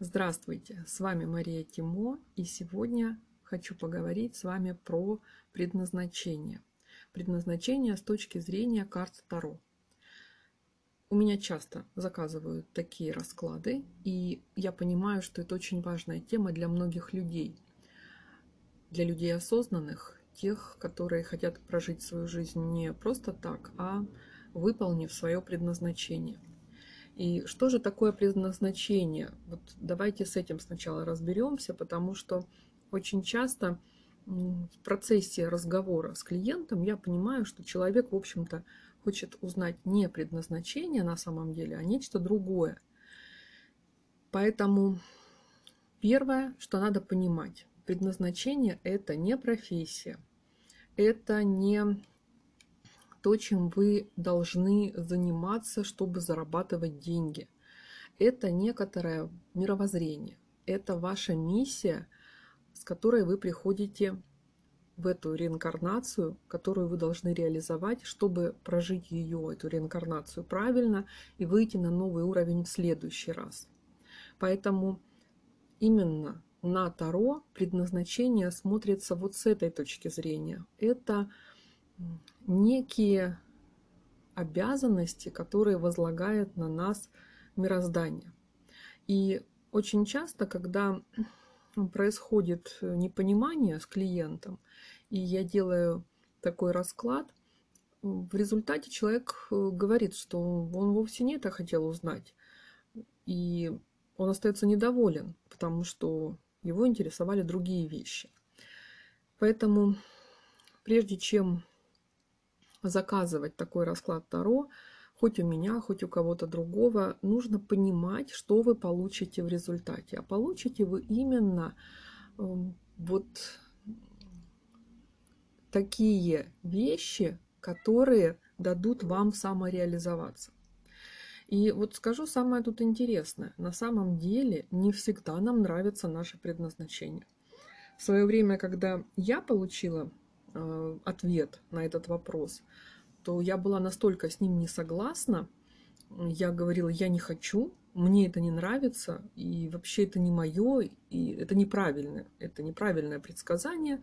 Здравствуйте, с вами Мария Тимо, и сегодня хочу поговорить с вами про предназначение. Предназначение с точки зрения карт Таро. У меня часто заказывают такие расклады, и я понимаю, что это очень важная тема для многих людей. Для людей осознанных, тех, которые хотят прожить свою жизнь не просто так, а выполнив свое предназначение. И что же такое предназначение? Вот давайте с этим сначала разберемся, потому что очень часто в процессе разговора с клиентом я понимаю, что человек, в общем-то, хочет узнать не предназначение на самом деле, а нечто другое. Поэтому первое, что надо понимать, предназначение – это не профессия, это не то, чем вы должны заниматься, чтобы зарабатывать деньги. Это некоторое мировоззрение, это ваша миссия, с которой вы приходите в эту реинкарнацию, которую вы должны реализовать, чтобы прожить ее, эту реинкарнацию правильно и выйти на новый уровень в следующий раз. Поэтому именно на Таро предназначение смотрится вот с этой точки зрения. Это некие обязанности, которые возлагает на нас мироздание. И очень часто, когда происходит непонимание с клиентом, и я делаю такой расклад, в результате человек э, говорит, что он вовсе не это хотел узнать. И он остается недоволен, потому что его интересовали другие вещи. Поэтому прежде чем заказывать такой расклад Таро, хоть у меня, хоть у кого-то другого, нужно понимать, что вы получите в результате. А получите вы именно эм, вот такие вещи, которые дадут вам самореализоваться. И вот скажу самое тут интересное. На самом деле не всегда нам нравится наше предназначение. В свое время, когда я получила ответ на этот вопрос, то я была настолько с ним не согласна. Я говорила, я не хочу, мне это не нравится, и вообще это не мое, и это неправильное, это неправильное предсказание,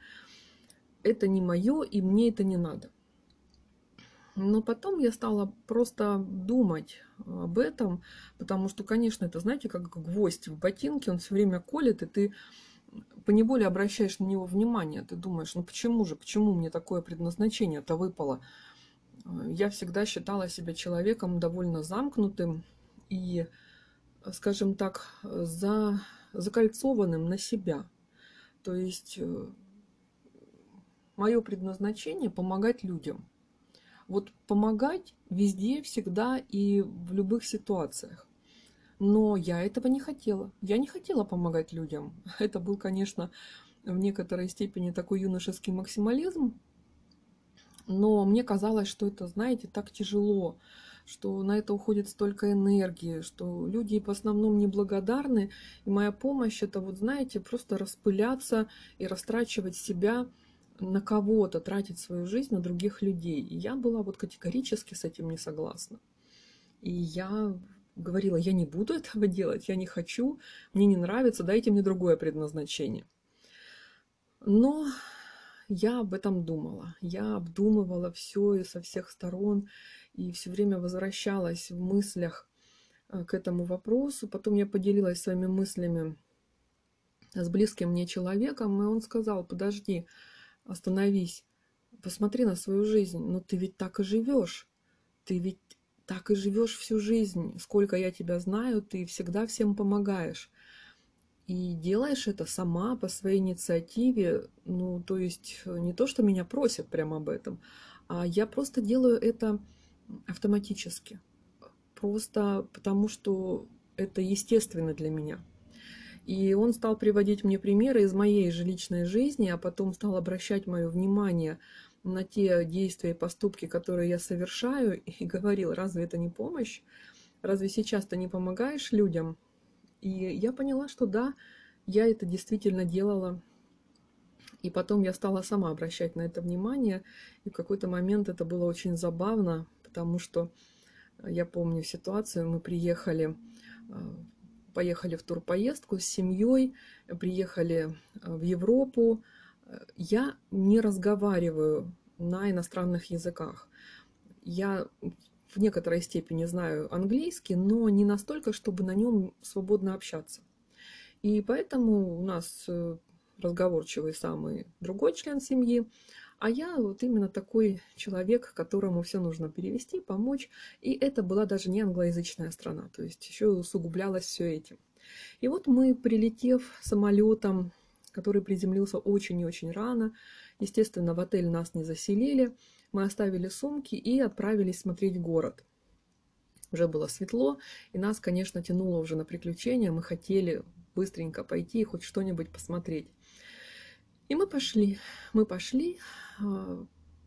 это не мое, и мне это не надо. Но потом я стала просто думать об этом, потому что, конечно, это, знаете, как гвоздь в ботинке, он все время колет, и ты поневоле обращаешь на него внимание. Ты думаешь, ну почему же, почему мне такое предназначение-то выпало? Я всегда считала себя человеком довольно замкнутым и, скажем так, за, закольцованным на себя. То есть э, мое предназначение помогать людям. Вот помогать везде, всегда и в любых ситуациях. Но я этого не хотела. Я не хотела помогать людям. Это был, конечно, в некоторой степени такой юношеский максимализм. Но мне казалось, что это, знаете, так тяжело, что на это уходит столько энергии, что люди в основном неблагодарны. И моя помощь это, вот знаете, просто распыляться и растрачивать себя на кого-то, тратить свою жизнь на других людей. И я была вот категорически с этим не согласна. И я говорила, я не буду этого делать, я не хочу, мне не нравится, дайте мне другое предназначение. Но я об этом думала, я обдумывала все и со всех сторон, и все время возвращалась в мыслях э, к этому вопросу. Потом я поделилась своими мыслями с близким мне человеком, и он сказал, подожди, остановись, посмотри на свою жизнь, но ты ведь так и живешь, ты ведь так и живешь всю жизнь. Сколько я тебя знаю, ты всегда всем помогаешь. И делаешь это сама по своей инициативе. Ну, то есть не то, что меня просят прямо об этом, а я просто делаю это автоматически. Просто потому, что это естественно для меня. И он стал приводить мне примеры из моей же личной жизни, а потом стал обращать мое внимание на те действия и поступки, которые я совершаю, и говорил, разве это не помощь? Разве сейчас ты не помогаешь людям? И я поняла, что да, я это действительно делала. И потом я стала сама обращать на это внимание. И в какой-то момент это было очень забавно, потому что я помню ситуацию, мы приехали э, поехали в турпоездку с семьей, приехали в Европу. Я не разговариваю на иностранных языках. Я в некоторой степени знаю английский, но не настолько, чтобы на нем свободно общаться. И поэтому у нас э, разговорчивый самый другой член семьи, а я вот именно такой человек, которому все нужно перевести, помочь. И это была даже не англоязычная страна, то есть еще усугублялось все этим. И вот мы, прилетев самолетом, который приземлился очень и очень рано, естественно, в отель нас не заселили, мы оставили сумки и отправились смотреть город. Уже было светло, и нас, конечно, тянуло уже на приключения. Мы хотели быстренько пойти и хоть что-нибудь посмотреть. И мы пошли. Мы пошли, а,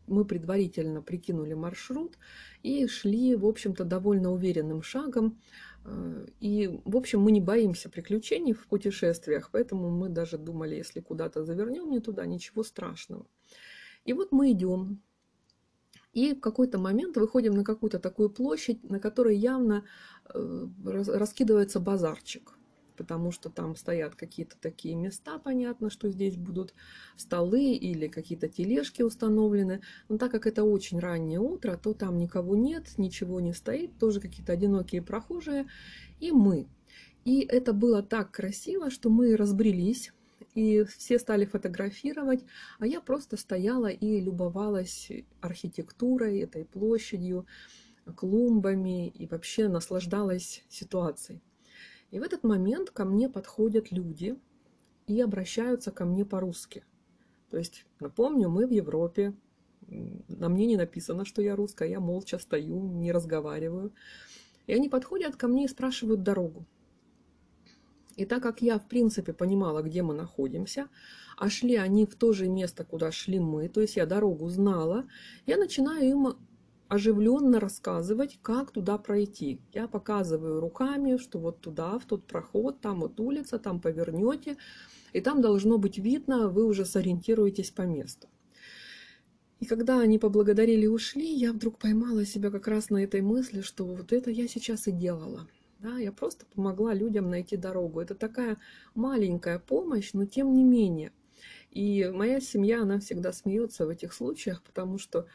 мы предварительно прикинули маршрут и шли, в общем-то, довольно уверенным шагом. А, и, в общем, мы не боимся приключений в путешествиях, поэтому мы даже думали, если куда-то завернем не туда, ничего страшного. И вот мы идем, и в какой-то момент выходим на какую-то такую площадь, на которой явно э, раскидывается базарчик потому что там стоят какие-то такие места, понятно, что здесь будут столы или какие-то тележки установлены. Но так как это очень раннее утро, то там никого нет, ничего не стоит, тоже какие-то одинокие прохожие и мы. И это было так красиво, что мы разбрелись, и все стали фотографировать, а я просто стояла и любовалась архитектурой, этой площадью, клумбами и вообще наслаждалась ситуацией. И в этот момент ко мне подходят люди и обращаются ко мне по-русски. То есть, напомню, мы в Европе, на мне не написано, что я русская, я молча стою, не разговариваю. И они подходят ко мне и спрашивают дорогу. И так как я, в принципе, понимала, где мы находимся, а шли они в то же место, куда шли мы, то есть я дорогу знала, я начинаю им оживленно рассказывать, как туда пройти. Я показываю руками, что вот туда, в тот проход, там вот улица, там повернете, и там должно быть видно, вы уже сориентируетесь по месту. И когда они поблагодарили и ушли, я вдруг поймала себя как раз на этой мысли, что вот это я сейчас и делала. Да, я просто помогла людям найти дорогу. Это такая маленькая помощь, но тем не менее. И моя семья, она всегда смеется в этих случаях, потому что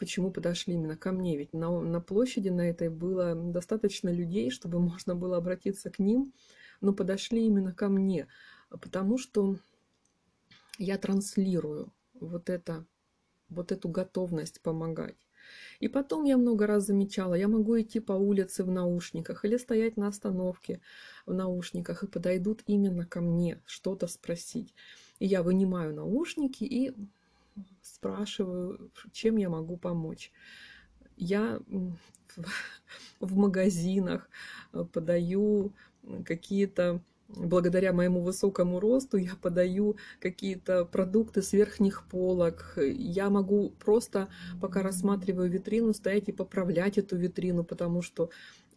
почему подошли именно ко мне. Ведь на, на площади на этой было достаточно людей, чтобы можно было обратиться к ним, но подошли именно ко мне, потому что я транслирую вот, это, вот эту готовность помогать. И потом я много раз замечала, я могу идти по улице в наушниках или стоять на остановке в наушниках, и подойдут именно ко мне что-то спросить. И я вынимаю наушники и спрашиваю, чем я могу помочь. Я в магазинах э, подаю какие-то благодаря моему высокому росту я подаю какие-то продукты с верхних полок. Я могу просто, пока рассматриваю витрину, стоять и поправлять эту витрину, потому что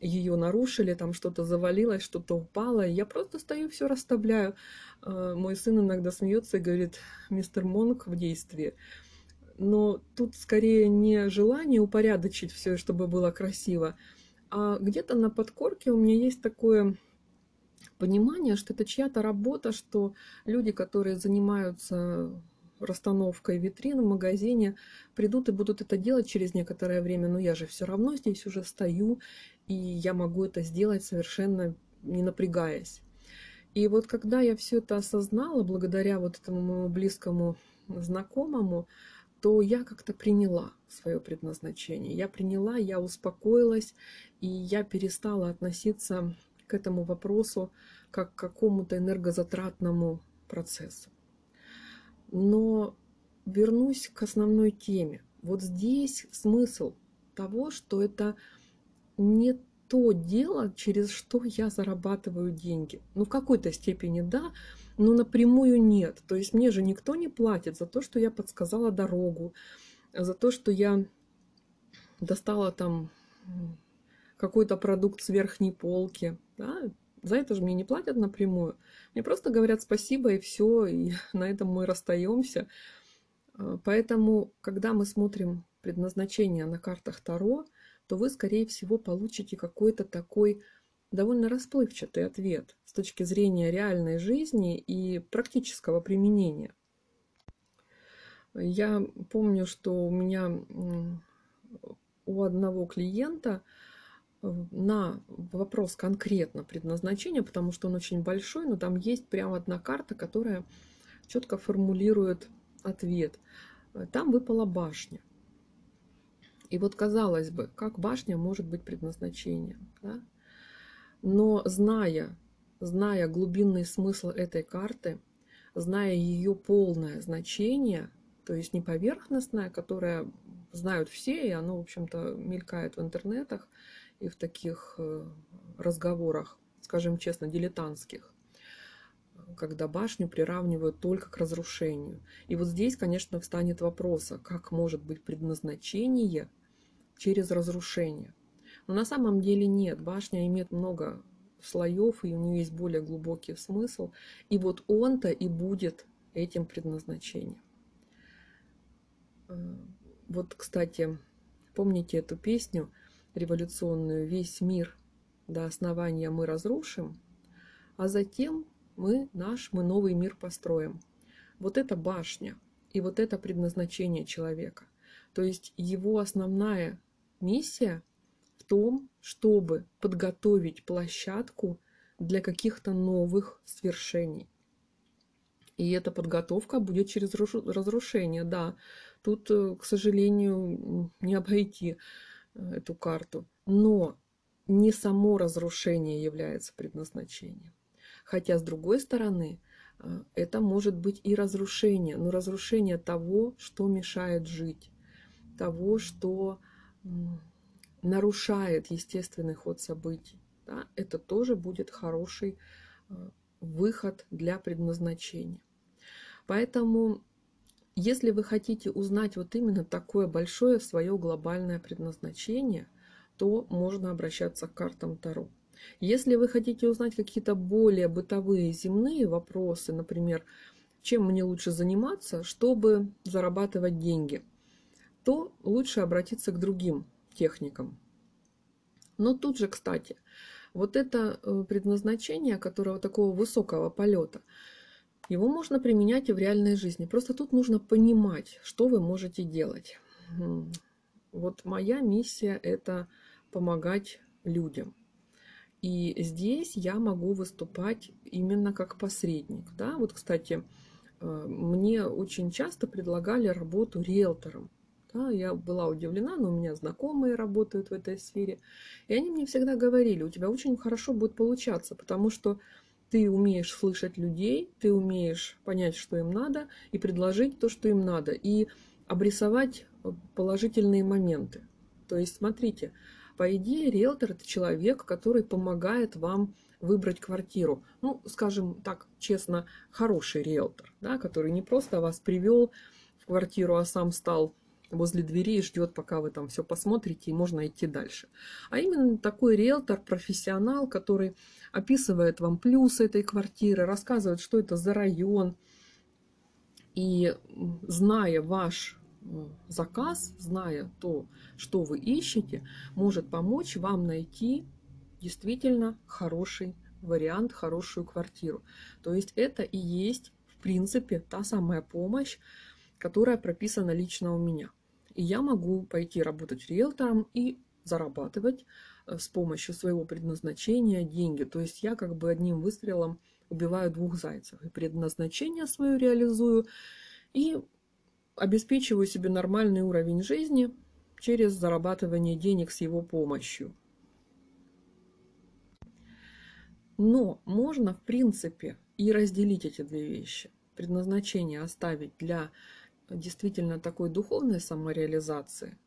ее нарушили, там что-то завалилось, что-то упало. Я просто стою, все расставляю. Э, мой сын иногда смеется и говорит, мистер Монк в действии. Но тут скорее не желание упорядочить все, чтобы было красиво, а где-то на подкорке у меня есть такое понимание, что это чья-то работа, что люди, которые занимаются расстановкой витрин в магазине, придут и будут это делать через некоторое время, но я же все равно здесь уже стою, и я могу это сделать совершенно не напрягаясь. И вот когда я все это осознала, благодаря вот этому моему близкому знакомому, то я как-то приняла свое предназначение. Я приняла, я успокоилась, и я перестала относиться к этому вопросу как к какому-то энергозатратному процессу. Но вернусь к основной теме. Вот здесь смысл того, что это не то дело, через что я зарабатываю деньги. Ну, в какой-то степени да, но напрямую нет. То есть мне же никто не платит за то, что я подсказала дорогу, за то, что я достала там какой-то продукт с верхней полки. Да? За это же мне не платят напрямую. Мне просто говорят спасибо и все, и на этом мы расстаемся. А, поэтому, когда мы смотрим предназначение на картах Таро, то вы, скорее всего, получите какой-то такой довольно расплывчатый ответ с точки зрения реальной жизни и практического применения. Я помню, что у меня у одного клиента на вопрос конкретно предназначения, потому что он очень большой, но там есть прямо одна карта, которая четко формулирует ответ. Там выпала башня. И вот казалось бы, как башня может быть предназначением? Да? Но зная, зная глубинный смысл этой карты, зная ее полное значение, то есть не поверхностное, которое знают все, и оно, в общем-то, мелькает в интернетах и в таких э, разговорах, скажем честно, дилетантских, когда башню приравнивают только к разрушению. И вот здесь, конечно, встанет вопрос, а как может быть предназначение через разрушение. Но на самом деле нет. Башня имеет много слоев, и у нее есть более глубокий смысл. И вот он-то и будет этим предназначением. Э, вот, кстати, помните эту песню революционную «Весь мир до основания мы разрушим, а затем мы наш, мы новый мир построим». Вот это башня, и вот это предназначение человека. То есть его основная миссия в том, чтобы подготовить площадку для каких-то новых свершений. И эта подготовка будет через разрушение, да. Тут, э, к сожалению, не обойти э, эту карту. Но не само разрушение является предназначением. Хотя, с другой стороны, э, это может быть и разрушение, но разрушение того, что мешает жить, того, что нарушает естественный ход событий. Да, это тоже будет хороший выход для предназначения. Поэтому, если вы хотите узнать вот именно такое большое свое глобальное предназначение, то можно обращаться к картам Таро. Если вы хотите узнать какие-то более бытовые земные вопросы, например, чем мне лучше заниматься, чтобы зарабатывать деньги, то лучше обратиться к другим техникам. Но тут же, кстати, вот это э, предназначение, которого такого высокого полета, его можно применять и в реальной жизни. Просто тут нужно понимать, что вы можете делать. Вот моя миссия – это помогать людям. И здесь я могу выступать именно как посредник. Да? Вот, кстати, э, мне очень часто предлагали работу риэлтором. Да, я была удивлена, но у меня знакомые работают в этой сфере. И они мне всегда говорили, у тебя очень хорошо будет получаться, потому что ты умеешь слышать людей, ты умеешь понять, что им надо, и предложить то, что им надо, и обрисовать положительные моменты. То есть, смотрите, по идее, риэлтор – это человек, который помогает вам выбрать квартиру. Ну, скажем так, честно, хороший риэлтор, да, который не просто вас привел в квартиру, а сам стал возле двери и ждет, пока вы там все посмотрите, и можно идти дальше. А именно такой риэлтор, профессионал, который описывает вам плюсы этой квартиры, рассказывает, что это за район. И зная ваш заказ, зная то, что вы ищете, может помочь вам найти действительно хороший вариант, хорошую квартиру. То есть это и есть, в принципе, та самая помощь, которая прописана лично у меня. И я могу пойти работать риэлтором и зарабатывать э, с помощью своего предназначения деньги. То есть я как бы одним выстрелом убиваю двух зайцев. И предназначение свое реализую, и обеспечиваю себе нормальный уровень жизни через зарабатывание денег с его помощью. Но можно, в принципе, и разделить эти две вещи. Предназначение оставить для действительно такой духовной самореализации,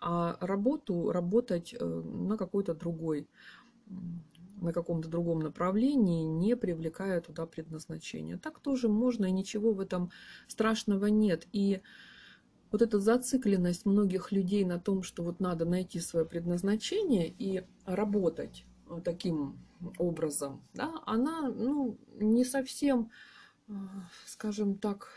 а работу работать э, на какой-то другой, на каком-то другом направлении, не привлекая туда предназначения. Так тоже можно, и ничего в этом страшного нет. И вот эта зацикленность многих людей на том, что вот надо найти свое предназначение и работать э, таким образом, да, она ну, не совсем, э, скажем так,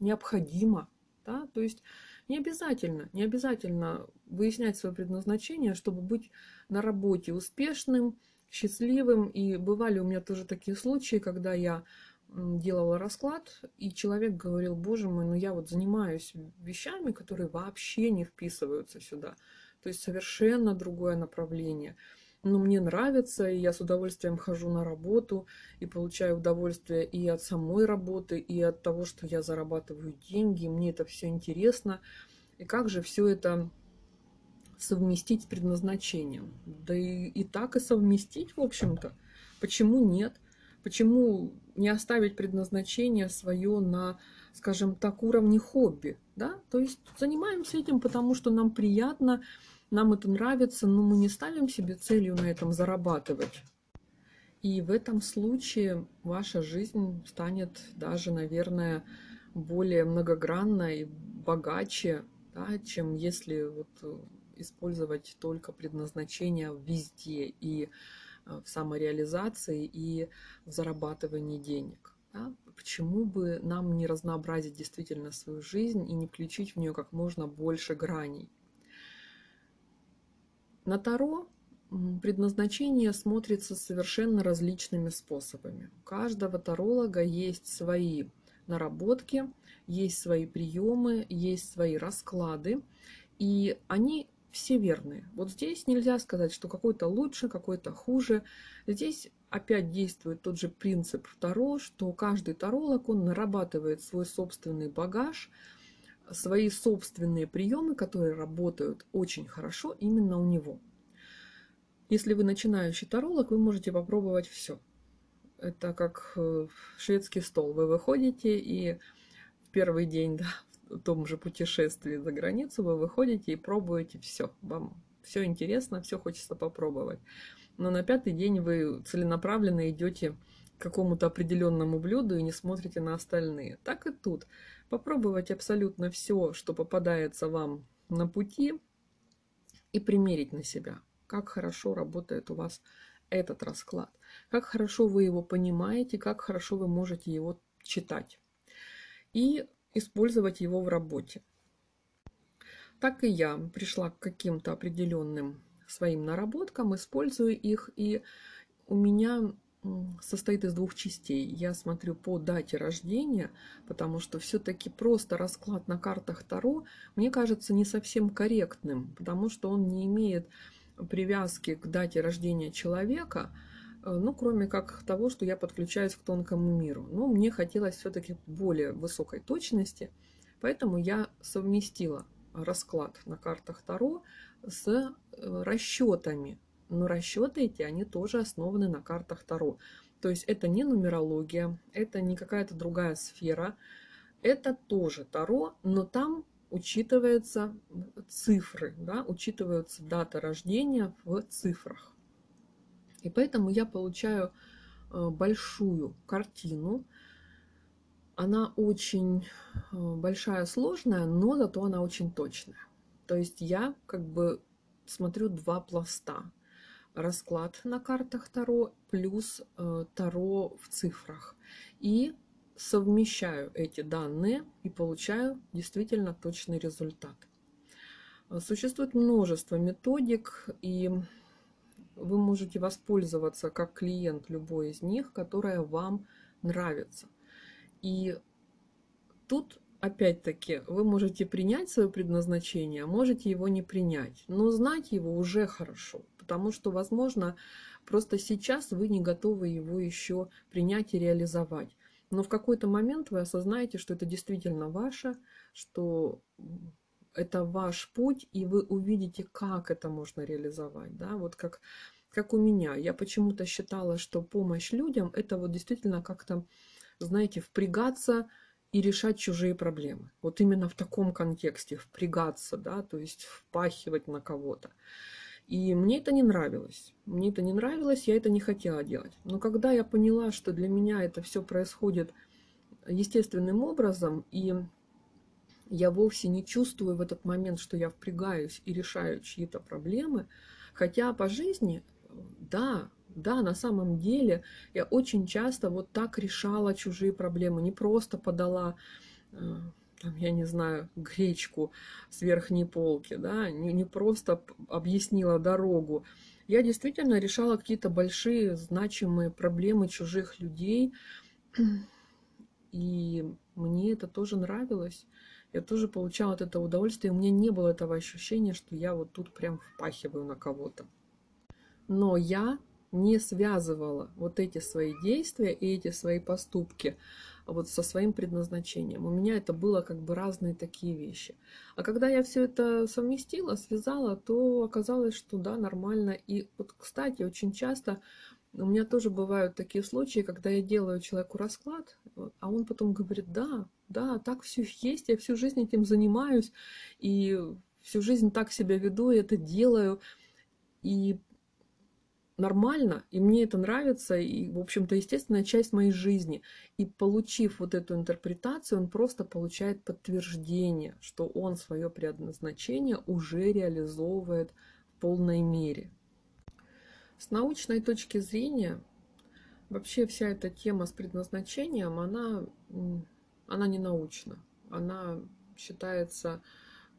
необходимо. Да? То есть не обязательно, не обязательно выяснять свое предназначение, чтобы быть на работе успешным, счастливым. И бывали у меня тоже такие случаи, когда я делала расклад, и человек говорил, боже мой, ну я вот занимаюсь вещами, которые вообще не вписываются сюда. То есть совершенно другое направление. Но мне нравится, и я с удовольствием хожу на работу и получаю удовольствие и от самой работы, и от того, что я зарабатываю деньги, мне это все интересно. И как же все это совместить с предназначением? Да и, и так и совместить, в общем-то. Почему нет? Почему не оставить предназначение свое на, скажем так, уровне хобби? Да? То есть занимаемся этим, потому что нам приятно, нам это нравится, но мы не ставим себе целью на этом зарабатывать. И в этом случае ваша жизнь станет даже, наверное, более многогранной, богаче, да, чем если вот использовать только предназначение везде и Э, в самореализации и в зарабатывании денег. Да? Почему бы нам не разнообразить действительно свою жизнь и не включить в нее как можно больше граней? На Таро предназначение смотрится совершенно различными способами. У каждого таролога есть свои наработки, есть свои приемы, есть свои расклады, и они все верные. Вот здесь нельзя сказать, что какой-то лучше, какой-то хуже. Здесь опять действует тот же принцип Таро, что каждый таролог, он нарабатывает свой собственный багаж, свои собственные приемы, которые работают очень хорошо именно у него. Если вы начинающий таролог, вы можете попробовать все. Это как э, шведский стол. Вы выходите и в первый день да, том же путешествии за границу вы выходите и пробуете все. Вам все интересно, все хочется попробовать. Но на пятый день вы целенаправленно идете какому-то определенному блюду и не смотрите на остальные. Так и тут. Попробовать абсолютно все, что попадается вам на пути, и примерить на себя, как хорошо работает у вас этот расклад, как хорошо вы его понимаете, как хорошо вы можете его читать. И использовать его в работе. Так и я пришла к каким-то определенным своим наработкам, использую их, и у меня состоит из двух частей. Я смотрю по дате рождения, потому что все-таки просто расклад на картах Таро мне кажется не совсем корректным, потому что он не имеет привязки к дате рождения человека, Э, ну, кроме как того, что я подключаюсь к тонкому миру. Но мне хотелось все-таки более высокой точности, поэтому я совместила расклад на картах Таро с э, расчетами. Но расчеты эти, они тоже основаны на картах Таро. То есть это не нумерология, это не какая-то другая сфера, это тоже Таро, но там учитываются цифры, да, учитываются дата рождения в цифрах. И поэтому я получаю э, большую картину. Она очень э, большая, сложная, но зато она очень точная. То есть я как бы смотрю два пласта. Расклад на картах Таро плюс э, Таро в цифрах. И совмещаю эти данные и получаю действительно точный результат. Существует множество методик, и вы можете воспользоваться как клиент любой из них, которая вам нравится. И тут опять-таки вы можете принять свое предназначение, а можете его не принять. Но знать его уже хорошо, потому что, возможно, просто сейчас вы не готовы его еще принять и реализовать. Но в какой-то момент вы осознаете, что это действительно ваше, что это ваш путь, и вы увидите, как это можно реализовать. Да? Вот как, как у меня. Я почему-то считала, что помощь людям – это вот действительно как-то, знаете, впрягаться и решать чужие проблемы. Вот именно в таком контексте впрягаться, да, то есть впахивать на кого-то. И мне это не нравилось. Мне это не нравилось, я это не хотела делать. Но когда я поняла, что для меня это все происходит естественным образом, и я вовсе не чувствую в этот момент, что я впрягаюсь и решаю чьи-то проблемы. Хотя по жизни, да, да, на самом деле я очень часто вот так решала чужие проблемы, не просто подала, э, там, я не знаю, гречку с верхней полки, да, не, не просто объяснила дорогу. я действительно решала какие-то большие, значимые проблемы чужих людей. И мне это тоже нравилось. Я тоже получала от этого удовольствие. У меня не было этого ощущения, что я вот тут прям впахиваю на кого-то. Но я не связывала вот эти свои действия и эти свои поступки вот со своим предназначением. У меня это было как бы разные такие вещи. А когда я все это совместила, связала, то оказалось, что да, нормально. И вот, кстати, очень часто у меня тоже бывают такие случаи, когда я делаю человеку расклад, а он потом говорит, да, да, так все есть, я всю жизнь этим занимаюсь, и всю жизнь так себя веду, и это делаю. И нормально, и мне это нравится, и, в общем-то, естественная часть моей жизни. И получив вот эту интерпретацию, он просто получает подтверждение, что он свое предназначение уже реализовывает в полной мере. С научной точки зрения, вообще вся эта тема с предназначением, она, она не научна. Она считается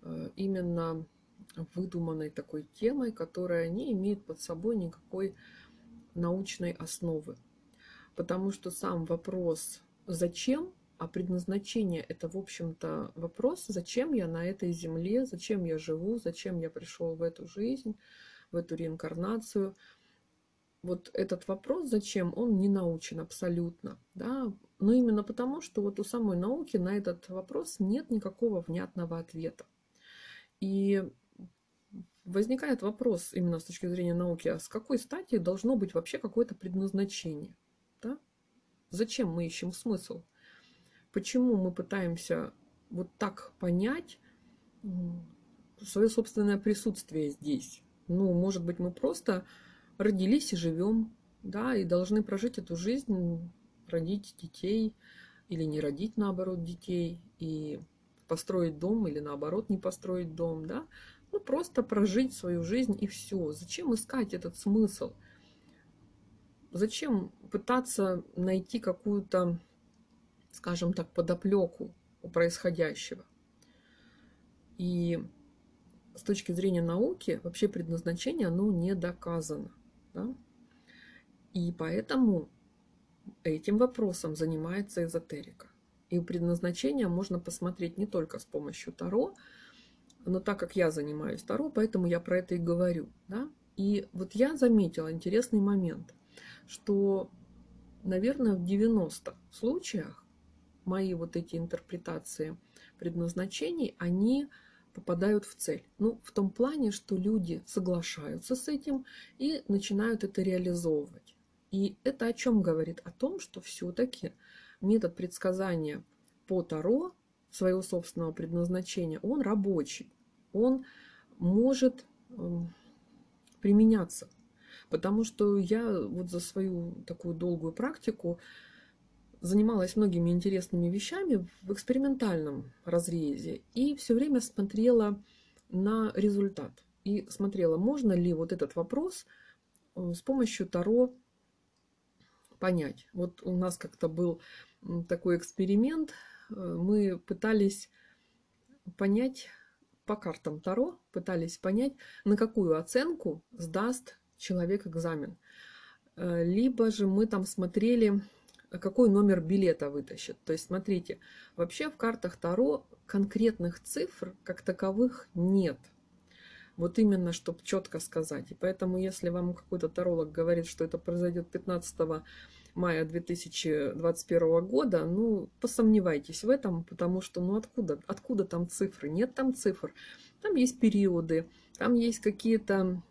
э, именно выдуманной такой темой, которая не имеет под собой никакой научной основы. Потому что сам вопрос «зачем?», а предназначение – это, в общем-то, вопрос «зачем я на этой земле?», «зачем я живу?», «зачем я пришел в эту жизнь?», в эту реинкарнацию. Вот этот вопрос «зачем?», он не научен абсолютно. Да? Но именно потому, что вот у самой науки на этот вопрос нет никакого внятного ответа. И возникает вопрос именно с точки зрения науки, а с какой стати должно быть вообще какое-то предназначение? Да? Зачем мы ищем смысл? Почему мы пытаемся вот так понять свое собственное присутствие здесь? Ну, может быть, мы просто родились и живем, да, и должны прожить эту жизнь, родить детей или не родить, наоборот, детей, и построить дом или, наоборот, не построить дом, да, просто прожить свою жизнь и все. Зачем искать этот смысл? Зачем пытаться найти какую-то, скажем так, подоплеку у происходящего? И с точки зрения науки вообще предназначение, оно не доказано. Да? И поэтому этим вопросом занимается эзотерика. И у предназначения можно посмотреть не только с помощью Таро, но так как я занимаюсь Таро, поэтому я про это и говорю. Да? И вот я заметила интересный момент, что, наверное, в 90 случаях мои вот эти интерпретации предназначений, они попадают в цель. Ну, в том плане, что люди соглашаются с этим и начинают это реализовывать. И это о чем говорит? О том, что все-таки метод предсказания по Таро своего собственного предназначения, он рабочий, он может эм, применяться. Потому что я вот за свою такую долгую практику занималась многими интересными вещами в экспериментальном разрезе и все время смотрела на результат. И смотрела, можно ли вот этот вопрос э, с помощью Таро понять. Вот у нас как-то был такой эксперимент, мы пытались понять по картам Таро, пытались понять, на какую оценку сдаст человек экзамен. Э, либо же мы там смотрели, какой номер билета вытащит. То есть, смотрите, вообще в картах Таро конкретных цифр как таковых нет. Вот именно, чтобы четко сказать. И поэтому, если вам какой-то таролог говорит, что это произойдет 15 мая 2021 года, ну, посомневайтесь в этом, потому что, ну, откуда, откуда там цифры? Нет там цифр. Там есть периоды, там есть какие-то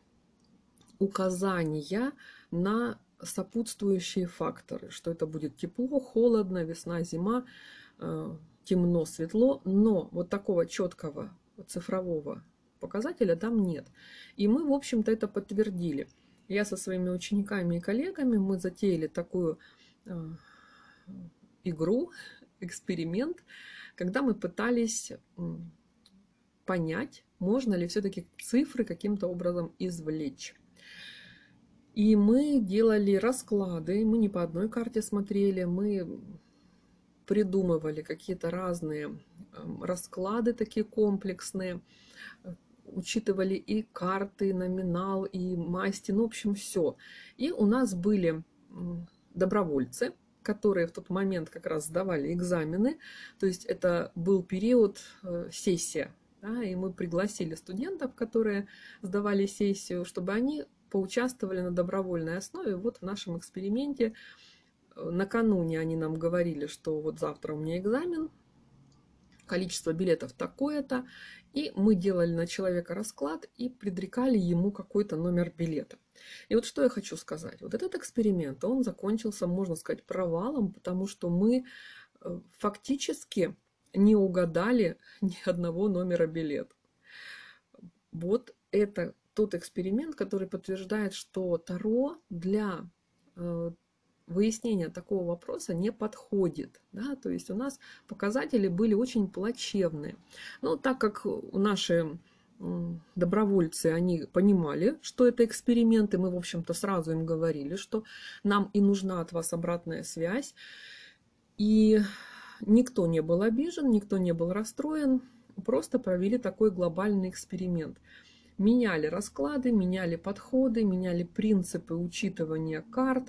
указания на сопутствующие факторы, что это будет тепло, холодно, весна, зима, э, темно, светло, но вот такого четкого цифрового показателя там нет. И мы, в общем-то, это подтвердили я со своими учениками и коллегами, мы затеяли такую э, игру, эксперимент, когда мы пытались понять, можно ли все-таки цифры каким-то образом извлечь. И мы делали расклады, мы не по одной карте смотрели, мы придумывали какие-то разные расклады такие комплексные, учитывали и карты, номинал, и масти, ну, в общем, все. И у нас были добровольцы, которые в тот момент как раз сдавали экзамены. То есть это был период э, сессия. Да, и мы пригласили студентов, которые сдавали сессию, чтобы они поучаствовали на добровольной основе вот в нашем эксперименте. Накануне они нам говорили, что вот завтра у меня экзамен, количество билетов такое-то, и мы делали на человека расклад и предрекали ему какой-то номер билета. И вот что я хочу сказать. Вот этот эксперимент, он закончился, можно сказать, провалом, потому что мы э, фактически не угадали ни одного номера билета. Вот это тот эксперимент, который подтверждает, что Таро для э, выяснение такого вопроса не подходит. Да? То есть у нас показатели были очень плачевные. Но так как наши добровольцы, они понимали, что это эксперименты, мы, в общем-то, сразу им говорили, что нам и нужна от вас обратная связь. И никто не был обижен, никто не был расстроен, просто провели такой глобальный эксперимент. Меняли расклады, меняли подходы, меняли принципы учитывания карт,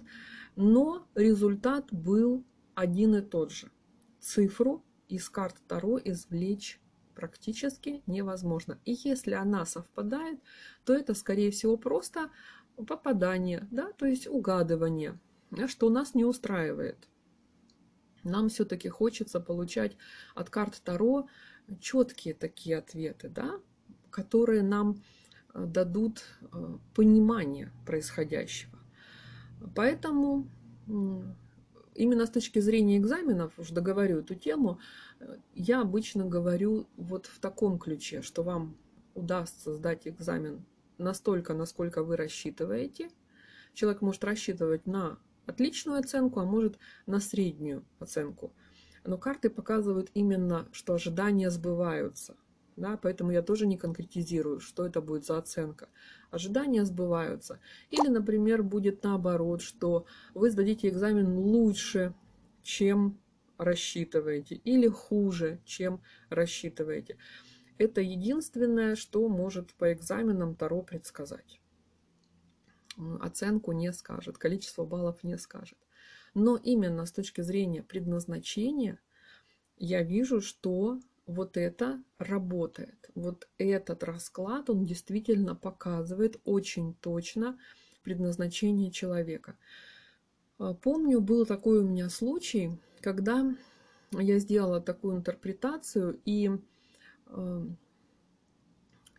но результат был один и тот же. Цифру из карт Таро извлечь практически невозможно. И если она совпадает, то это, скорее всего, просто попадание, да, то есть угадывание, что нас не устраивает. Нам все-таки хочется получать от карт Таро четкие такие ответы, да, которые нам э, дадут э, понимание происходящего. Поэтому именно с точки зрения экзаменов, уже договорю эту тему, я обычно говорю вот в таком ключе, что вам удастся сдать экзамен настолько, насколько вы рассчитываете. Человек может рассчитывать на отличную оценку, а может на среднюю оценку. Но карты показывают именно, что ожидания сбываются – да, поэтому я тоже не конкретизирую, что это будет за оценка. Ожидания сбываются. Или, например, будет наоборот, что вы сдадите экзамен лучше, чем рассчитываете, или хуже, чем рассчитываете. Это единственное, что может по экзаменам Таро предсказать. Оценку не скажет, количество баллов не скажет. Но именно с точки зрения предназначения я вижу, что вот это работает. Вот этот расклад, он действительно показывает очень точно предназначение человека. А, помню, был такой у меня случай, когда я сделала такую интерпретацию, и э,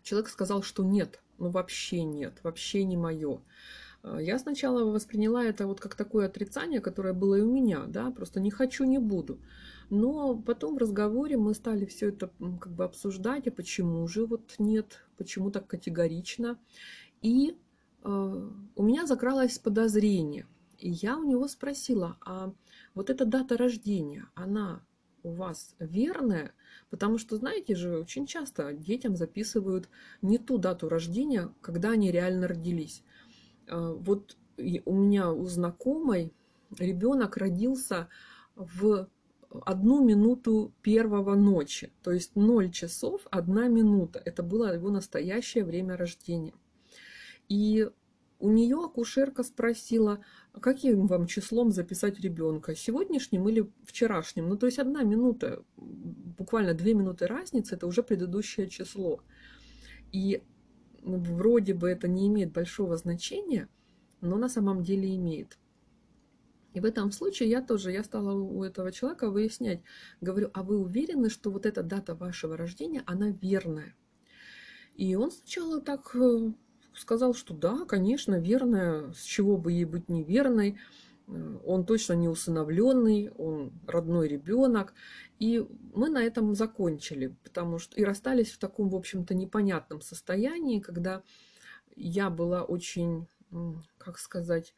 человек сказал, что нет, ну вообще нет, вообще не мое. А, я сначала восприняла это вот как такое отрицание, которое было и у меня, да, просто не хочу, не буду. Но потом в разговоре мы стали все это как бы обсуждать, а почему же вот нет, почему так категорично. И э, у меня закралось подозрение. И я у него спросила, а вот эта дата рождения, она у вас верная? Потому что, знаете же, очень часто детям записывают не ту дату рождения, когда они реально родились. Э, вот у меня у знакомой ребенок родился в одну минуту первого ночи. То есть 0 часов, одна минута. Это было его настоящее время рождения. И у нее акушерка спросила, каким вам числом записать ребенка, сегодняшним или вчерашним. Ну, то есть одна минута, буквально две минуты разницы, это уже предыдущее число. И вроде бы это не имеет большого значения, но на самом деле имеет. И в этом случае я тоже, я стала у этого человека выяснять, говорю, а вы уверены, что вот эта дата вашего рождения, она верная? И он сначала так э, сказал, что да, конечно, верная, с чего бы ей быть неверной, он точно не усыновленный, он родной ребенок. И мы на этом закончили, потому что и расстались в таком, в общем-то, непонятном состоянии, когда я была очень, как сказать,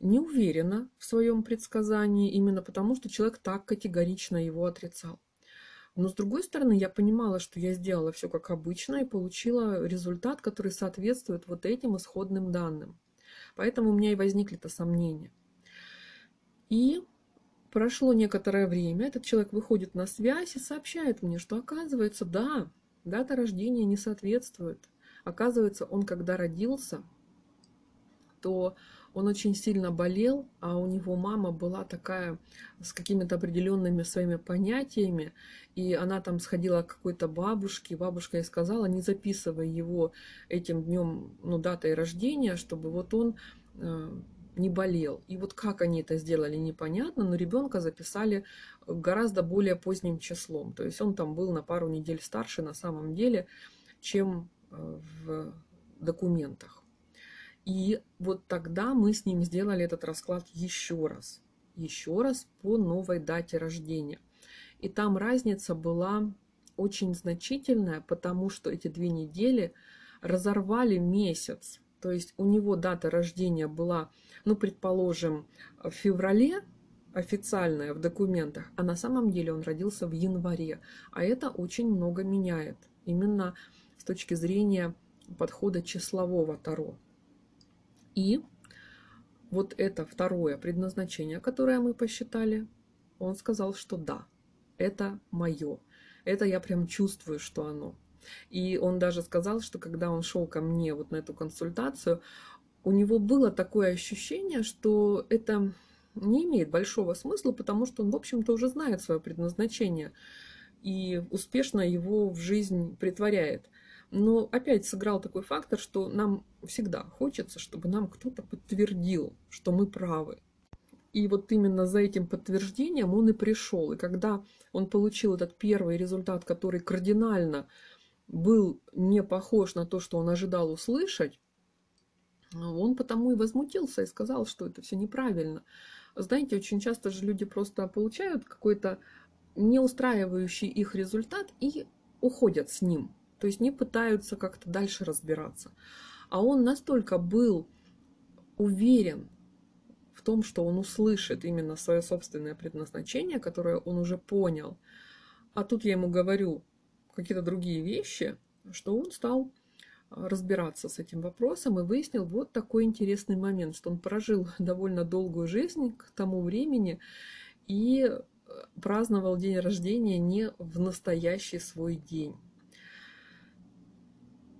не уверена в своем предсказании, именно потому что человек так категорично его отрицал. Но с другой стороны, я понимала, что я сделала все как обычно и получила результат, который соответствует вот этим исходным данным. Поэтому у меня и возникли-то сомнения. И прошло некоторое время, этот человек выходит на связь и сообщает мне, что оказывается, да, дата рождения не соответствует. Оказывается, он когда родился, то он очень сильно болел, а у него мама была такая с какими-то определенными своими понятиями, и она там сходила к какой-то бабушке, бабушка ей сказала, не записывай его этим днем, ну, датой рождения, чтобы вот он э, не болел. И вот как они это сделали, непонятно, но ребенка записали гораздо более поздним числом. То есть он там был на пару недель старше на самом деле, чем э, в документах. И вот тогда мы с ним сделали этот расклад еще раз. Еще раз по новой дате рождения. И там разница была очень значительная, потому что эти две недели разорвали месяц. То есть у него дата рождения была, ну, предположим, в феврале, официальная в документах, а на самом деле он родился в январе. А это очень много меняет. Именно с точки зрения подхода числового Таро. И вот это второе предназначение, которое мы посчитали, он сказал, что да, это мое. Это я прям чувствую, что оно. И он даже сказал, что когда он шел ко мне вот на эту консультацию, у него было такое ощущение, что это не имеет большого смысла, потому что он, в общем-то, уже знает свое предназначение и успешно его в жизнь притворяет. Но опять сыграл такой фактор, что нам всегда хочется, чтобы нам кто-то подтвердил, что мы правы. И вот именно за этим подтверждением он и пришел. И когда он получил этот первый результат, который кардинально был не похож на то, что он ожидал услышать, он потому и возмутился и сказал, что это все неправильно. Знаете, очень часто же люди просто получают какой-то не устраивающий их результат и уходят с ним. То есть не пытаются как-то дальше разбираться. А он настолько был уверен в том, что он услышит именно свое собственное предназначение, которое он уже понял. А тут я ему говорю какие-то другие вещи, что он стал а, разбираться с этим вопросом и выяснил вот такой интересный момент, что он прожил довольно долгую жизнь к тому времени и э, праздновал день рождения не в настоящий свой день.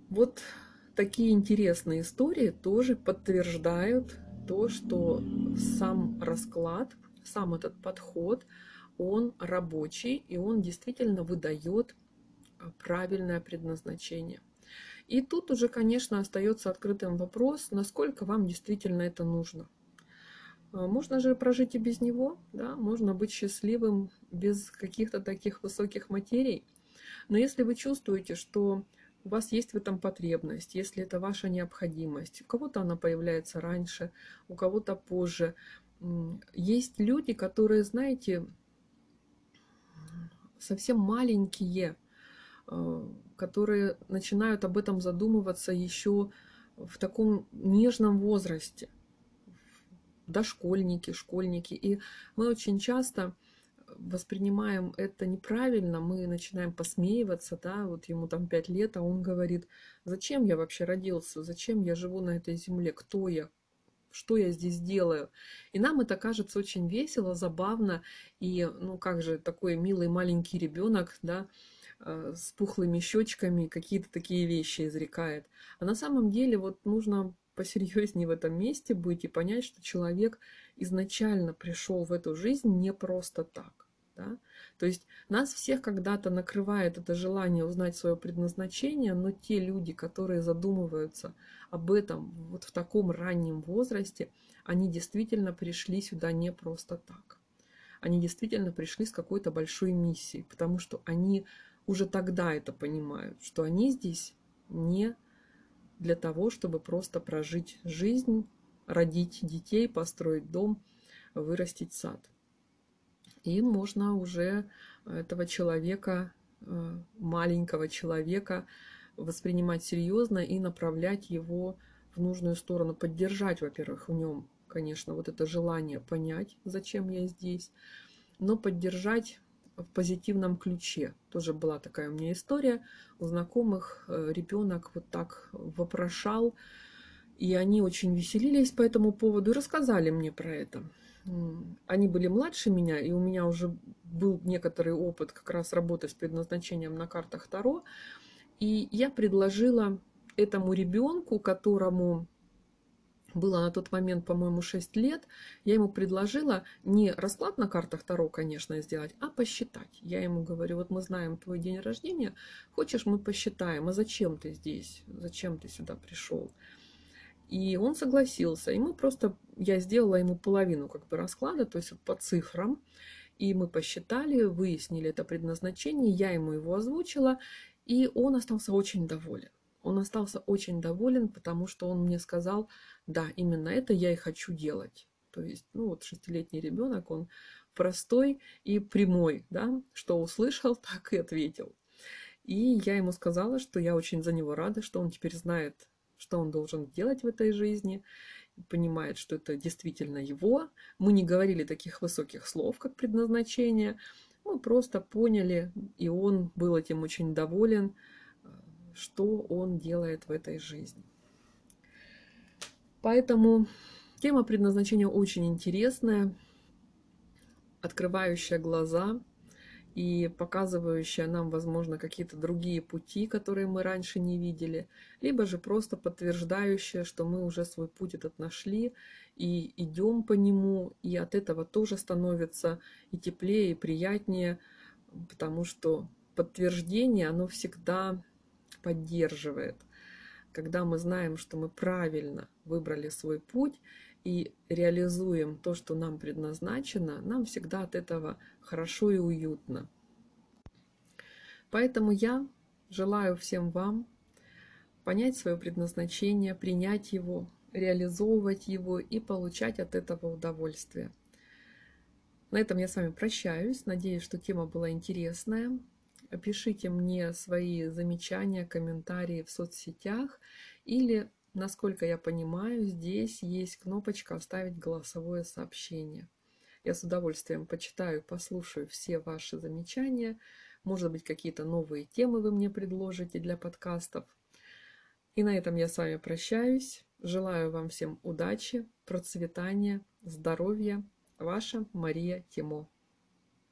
Вот такие интересные истории тоже подтверждают то, что сам расклад, сам этот подход, он рабочий, и он действительно выдает правильное предназначение. И тут уже, конечно, остается открытым вопрос, насколько вам действительно это нужно. А, можно же прожить и без него, да, можно быть счастливым без каких-то таких высоких материй. Но если вы чувствуете, что у вас есть в этом потребность, если это ваша необходимость. У кого-то она появляется раньше, у кого-то позже. Есть люди, которые, знаете, совсем маленькие, э, которые начинают об этом задумываться еще в таком нежном возрасте. Дошкольники, школьники. И мы очень часто воспринимаем это неправильно, мы начинаем посмеиваться, да, вот ему там пять лет, а он говорит, зачем я вообще родился, зачем я живу на этой земле, кто я, что я здесь делаю. И нам это кажется очень весело, забавно, и, ну, как же, такой милый маленький ребенок, да, э, с пухлыми щечками какие-то такие вещи изрекает. А на самом деле вот нужно посерьезнее в этом месте быть и понять, что человек изначально пришел в эту жизнь не просто так. Да? То есть нас всех когда-то накрывает это желание узнать свое предназначение, но те люди, которые задумываются об этом вот в таком раннем возрасте, они действительно пришли сюда не просто так. Они действительно пришли с какой-то большой миссией, потому что они уже тогда это понимают, что они здесь не для того, чтобы просто прожить жизнь, родить детей, построить дом, вырастить сад. И можно уже этого человека, э, маленького человека, воспринимать серьезно и направлять его в нужную сторону, поддержать, во-первых, в нем, конечно, вот это желание понять, зачем я здесь, но поддержать в позитивном ключе. Тоже была такая у меня история. У знакомых э, ребенок вот так вопрошал, и они очень веселились по этому поводу и рассказали мне про это они были младше меня, и у меня уже был некоторый опыт как раз работы с предназначением на картах Таро. И я предложила этому ребенку, которому было на тот момент, по-моему, 6 лет, я ему предложила не расклад на картах Таро, конечно, сделать, а посчитать. Я ему говорю, вот мы знаем твой день рождения, хочешь, мы посчитаем, а зачем ты здесь, зачем ты сюда пришел? И он согласился. Ему просто, я сделала ему половину как бы расклада, то есть по цифрам. И мы посчитали, выяснили это предназначение, я ему его озвучила, и он остался очень доволен. Он остался очень доволен, потому что он мне сказал, да, именно это я и хочу делать. То есть, ну вот шестилетний ребенок, он простой и прямой, да, что услышал, так и ответил. И я ему сказала, что я очень за него рада, что он теперь знает, что он должен делать в этой жизни, понимает, что это действительно его. Мы не говорили таких высоких слов, как предназначение. Мы просто поняли, и он был этим очень доволен, что он делает в этой жизни. Поэтому тема предназначения очень интересная, открывающая глаза – и показывающая нам, возможно, какие-то другие пути, которые мы раньше не видели, либо же просто подтверждающая, что мы уже свой путь этот нашли и идем по нему, и от этого тоже становится и теплее, и приятнее, потому что подтверждение, оно всегда поддерживает. Когда мы знаем, что мы правильно выбрали свой путь, и реализуем то, что нам предназначено, нам всегда от этого хорошо и уютно. Поэтому я желаю всем вам понять свое предназначение, принять его, реализовывать его и получать от этого удовольствие. На этом я с вами прощаюсь. Надеюсь, что тема была интересная. Пишите мне свои замечания, комментарии в соцсетях или Насколько я понимаю, здесь есть кнопочка «Оставить голосовое сообщение». Я с удовольствием почитаю, послушаю все ваши замечания. Может быть, какие-то новые темы вы мне предложите для подкастов. И на этом я с вами прощаюсь. Желаю вам всем удачи, процветания, здоровья. Ваша Мария Тимо.